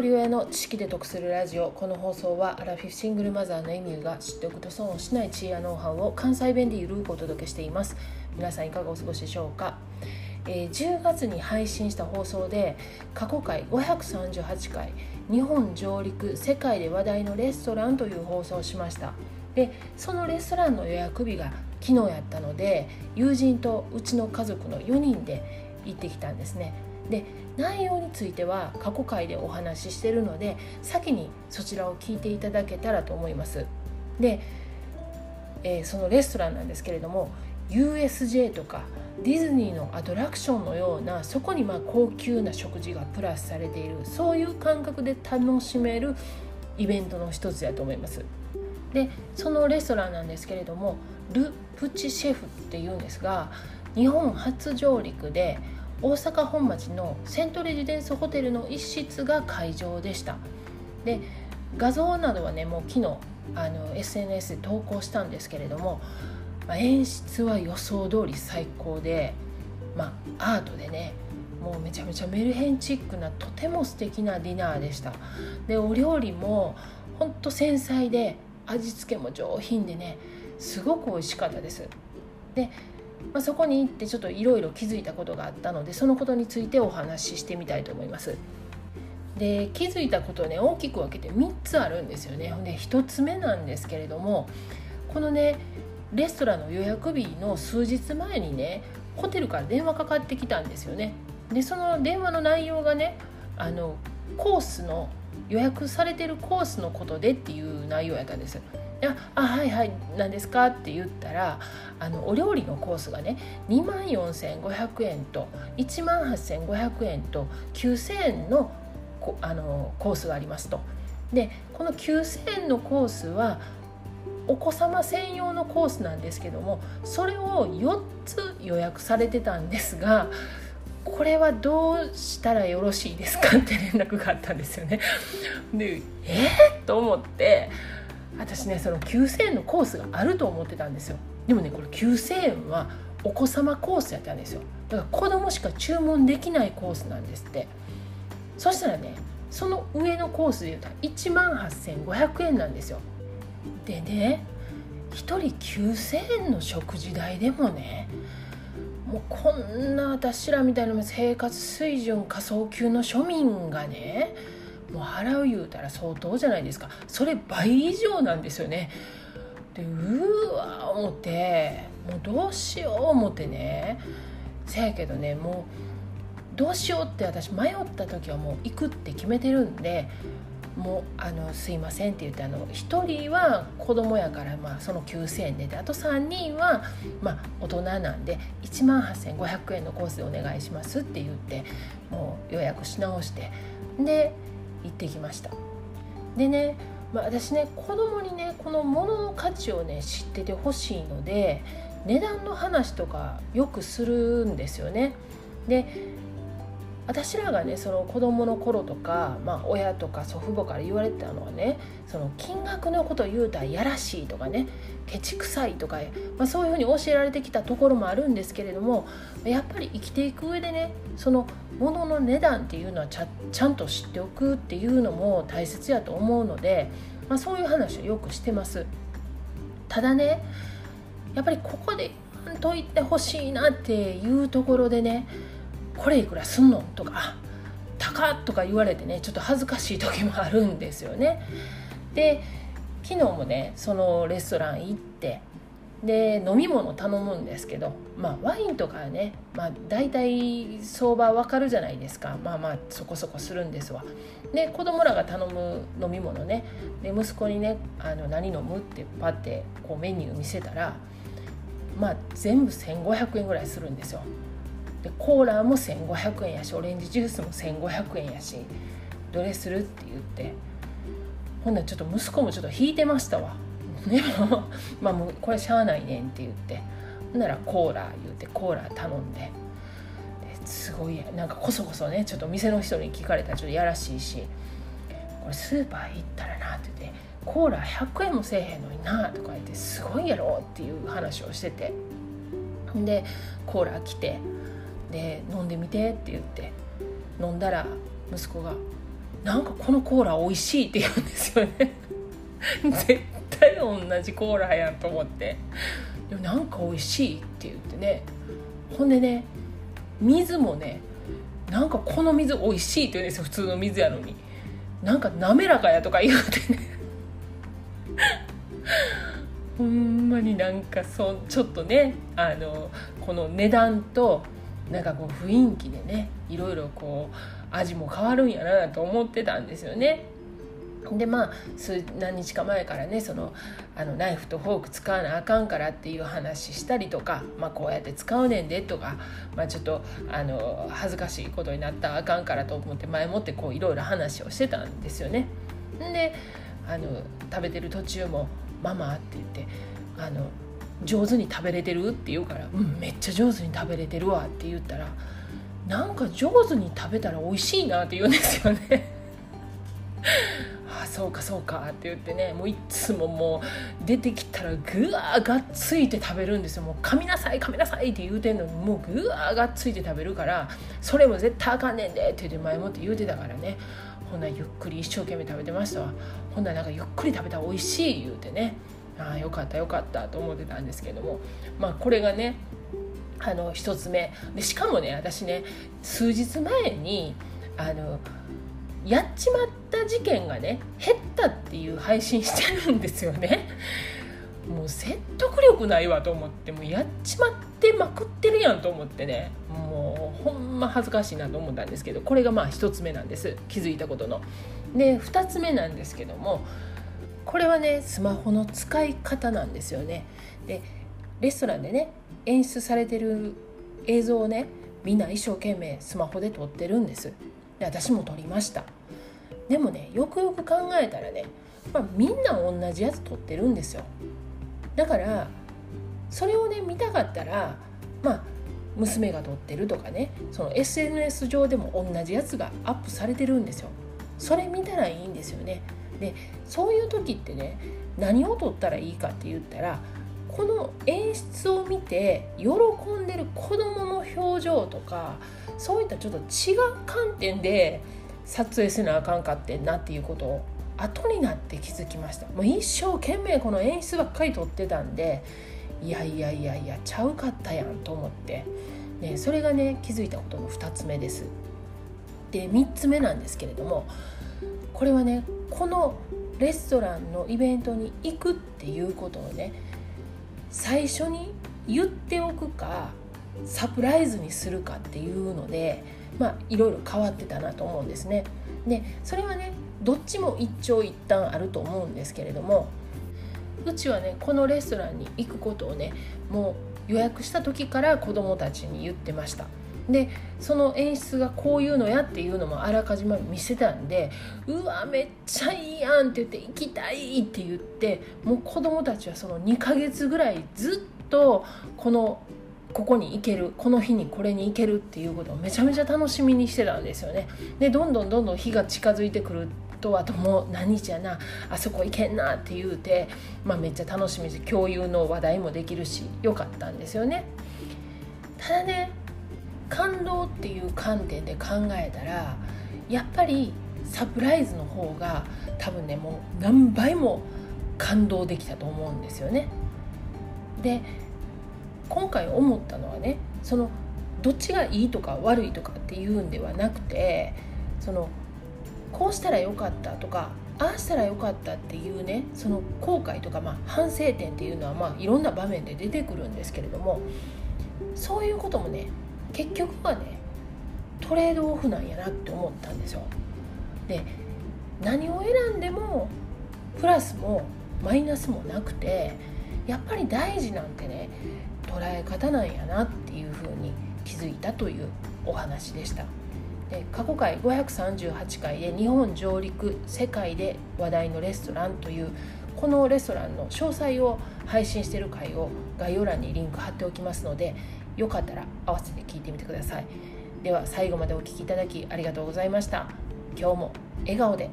人親の知識で得するラジオ。この放送はアラフィフシングルマザーのエミューが知っておくと損をしない地位やノウハウを関西弁でゆるくお届けしています。皆さんいかがお過ごしでしょうか、えー、10月に配信した放送で過去回538回日本上陸世界で話題のレストランという放送をしました。でそのレストランの予約日が昨日やったので友人とうちの家族の4人で行ってきたんですね。で内容については過去回でお話ししてるので先にそちらを聞いていただけたらと思います。で、えー、そのレストランなんですけれども USJ とかディズニーのアトラクションのようなそこにまあ高級な食事がプラスされているそういう感覚で楽しめるイベントの一つやと思います。でそのレストランなんですけれどもル・プチシェフっていうんですが日本初上陸で大阪本町のセントレジデンスホテルの一室が会場でした。で画像などはねもう昨日あの SNS で投稿したんですけれども、まあ、演出は予想通り最高で、まあ、アートでねもうめちゃめちゃメルヘンチックなとても素敵なディナーでした。でお料理もほんと繊細で味付けも上品でねすごく美味しかったです。でまあ、そこに行ってちょっといろいろ気づいたことがあったのでそのことについてお話ししてみたいと思います。で気づいたことね大きく分けて3つあるんですよね。で1つ目なんですけれどもこのねレストランの予約日の数日前にねホテルから電話かかってきたんですよね。でその電話の内容がねあのコースの予約されてるコースのことでっていう内容やったんです。やあはいはい何ですか?」って言ったらあのお料理のコースがね2万4500円と1万8500円と9000円のあのコースがありますと。でこの9000円のコースはお子様専用のコースなんですけどもそれを4つ予約されてたんですがこれはどうしたらよろしいですか？って連絡があったんですよね。でえー、と思って私ねその9,000円のコースがあると思ってたんですよ。でもねこれ9,000円はお子様コースやったんですよ。だから子供しか注文できないコースなんですって。そしたらねその上のコースで言うと1万8500円なんですよ。でね1人9,000円の食事代でもねもうこんな私らみたいな生活水準仮想級の庶民がねもう払う言うたら相当じゃないですか。それ倍以上なんですよね。でうわ思ってもうどうしよう思ってね。せやけどねもうどうしようって私迷った時はもう行くって決めてるんでもうあのすいませんって言ってあの1人は子供やから、まあ、その9,000円で。であと3人は、まあ、大人なんで1万8500円のコースでお願いしますって言ってもう予約し直して。で行ってきました。でね、まあ、私ね子供にねこの物の価値をね知っててほしいので値段の話とかよくするんですよね。で私らがねその子供の頃とか、まあ、親とか祖父母から言われてたのはねその金額のこと言うたらやらしいとかねケチくさいとか、まあ、そういうふうに教えられてきたところもあるんですけれどもやっぱり生きていく上でねその物のの値段っていうのはちゃちゃんと知っておくっていうのも大切やと思うので、まあ、そういう話をよくしてます。ただねやっぱりここで言といてほしいなっていうところでねこれいくらすんの？とか高っとか言われてねちょっと恥ずかしい時もあるんですよね。で昨日もねそのレストラン行ってで飲み物頼むんですけど、まあ、ワインとかね、まあ、大体相場わかるじゃないですか。まあまあそこそこするんですわ。で子供らが頼む飲み物ねで息子にねあの何飲むってパッてこうメニュー見せたらまあ全部1500円ぐらいするんですよ。でコーラも1500円やしオレンジジュースも1500円やしどれするって言って。ほんならちょっと息子もちょっと引いてましたわ。でもまあもうこれしゃあないねんって言って。ほんならコーラ言うてコーラ頼んで。すごいなんかこそこそねちょっと店の人に聞かれたらちょっとやらしいしこれスーパー行ったらなって言ってコーラ100円もせえへんのになとか言ってすごいやろっていう話をしてて。でコーラ来てで飲んでみてって言って飲んだら息子が「なんかこのコーラ美味しいって言うんですよね。絶対同じコーラやんと思って。でもなんか美味しいって言ってね。ほんでね水もねなんかこの水美味しいって言うんですよ。普通の水やのに。なんか滑らかやとか言うてね。ほんまになんかそちょっとねあのこの値段となんかこう雰囲気でねいろいろこう味も変わるんやなと思ってたんですよね。でまあ数何日か前からねそのあのナイフとフォーク使わなあかんからっていう話したりとか、まあ、こうやって使うねんでとか、まあ、ちょっとあの恥ずかしいことになったらあかんからと思って前もってこういろいろ話をしてたんですよね。であの食べてる途中も「ママ」って言ってあの上手に食べれてるって言うから「うんめっちゃ上手に食べれてるわ」って言ったらなんか上手に食べたら美味しいなって言うんですよね。ああそうかそうかって言ってねもういつももう出てきたらぐわーがっついて食べるんですよ。もう噛みなさい噛みなさいって言うてんのにもうぐわーがっついて食べるからそれも絶対あかんねんでって言って前もって言うてたからね。ほんなゆっくり一生懸命食べてましたわ。ほんななんかゆっくり食べたら美味しい言うてね。ああよかったよかったと思ってたんですけどもまあこれがねあの1つ目。でしかもね私ね数日前にあのやっちまった事件がね減ったっていう配信してるんですよね。もう説得力ないわと思ってもうやっちまってまくってるやんと思ってね。もうほんま恥ずかしいなと思ったんですけどこれがまあ1つ目なんです。気づいたことの。で2つ目なんですけどもこれはねスマホの使い方なんですよね。でレストランでね演出されてる映像をねみんな一生懸命スマホで撮ってるんです。で私も撮りました。でもねよくよく考えたらね、まあ、みんな同じやつ撮ってるんですよ。だからそれをね見たかったらまあ娘が撮ってるとかねその SNS 上でも同じやつがアップされてるんですよ。それ見たらいいんですよね。でそういう時ってね何を撮ったらいいかって言ったらこの演出を見て喜んでる子どもの表情とかそういったちょっと違う観点で撮影せなあかんかってんなっていうことを後になって気づきましたもう一生懸命この演出ばっかり撮ってたんでいやいやいやいやちゃうかったやんと思って、ね、それがね気づいたことの2つ目です。で3つ目なんですけれどもこれはねこのレストランのイベントに行くっていうことをね最初に言っておくかサプライズにするかっていうのでまあいろいろ変わってたなと思うんですね。でそれはねどっちも一長一短あると思うんですけれどもうちはねこのレストランに行くことをねもう予約した時から子どもたちに言ってました。でその演出がこういうのやっていうのもあらかじめ見せたんで「うわめっちゃいいやん」って言って「行きたい」って言ってもう子供たちはその2ヶ月ぐらいずっとこのここに行けるこの日にこれに行けるっていうことをめちゃめちゃ楽しみにしてたんですよね。でどんどんどんどん日が近づいてくるとあともう何日やなあそこ行けんなって言うて、まあ、めっちゃ楽しみで共有の話題もできるしよかったんですよね。ただね感動っていう観点で考えたらやっぱりサプライズの方が多分ねもう何倍も感動できたと思うんですよね。で今回思ったのはねそのどっちがいいとか悪いとかっていうんではなくてそのこうしたらよかったとかああしたらよかったっていうねその後悔とか、まあ、反省点っていうのは、まあ、いろんな場面で出てくるんですけれどもそういうこともね結局はねトレードオフなんやなって思ったんですよ。で何を選んでもプラスもマイナスもなくてやっぱり大事なんてね捉え方なんやなっていうふうに気づいたというお話でした。で過去回538回で日本上陸世界で話題のレストランというこのレストランの詳細を配信してる回を概要欄にリンク貼っておきますのでよかったら合わせて聞いてみてください。では最後までお聴きいただきありがとうございました。今日も笑顔で。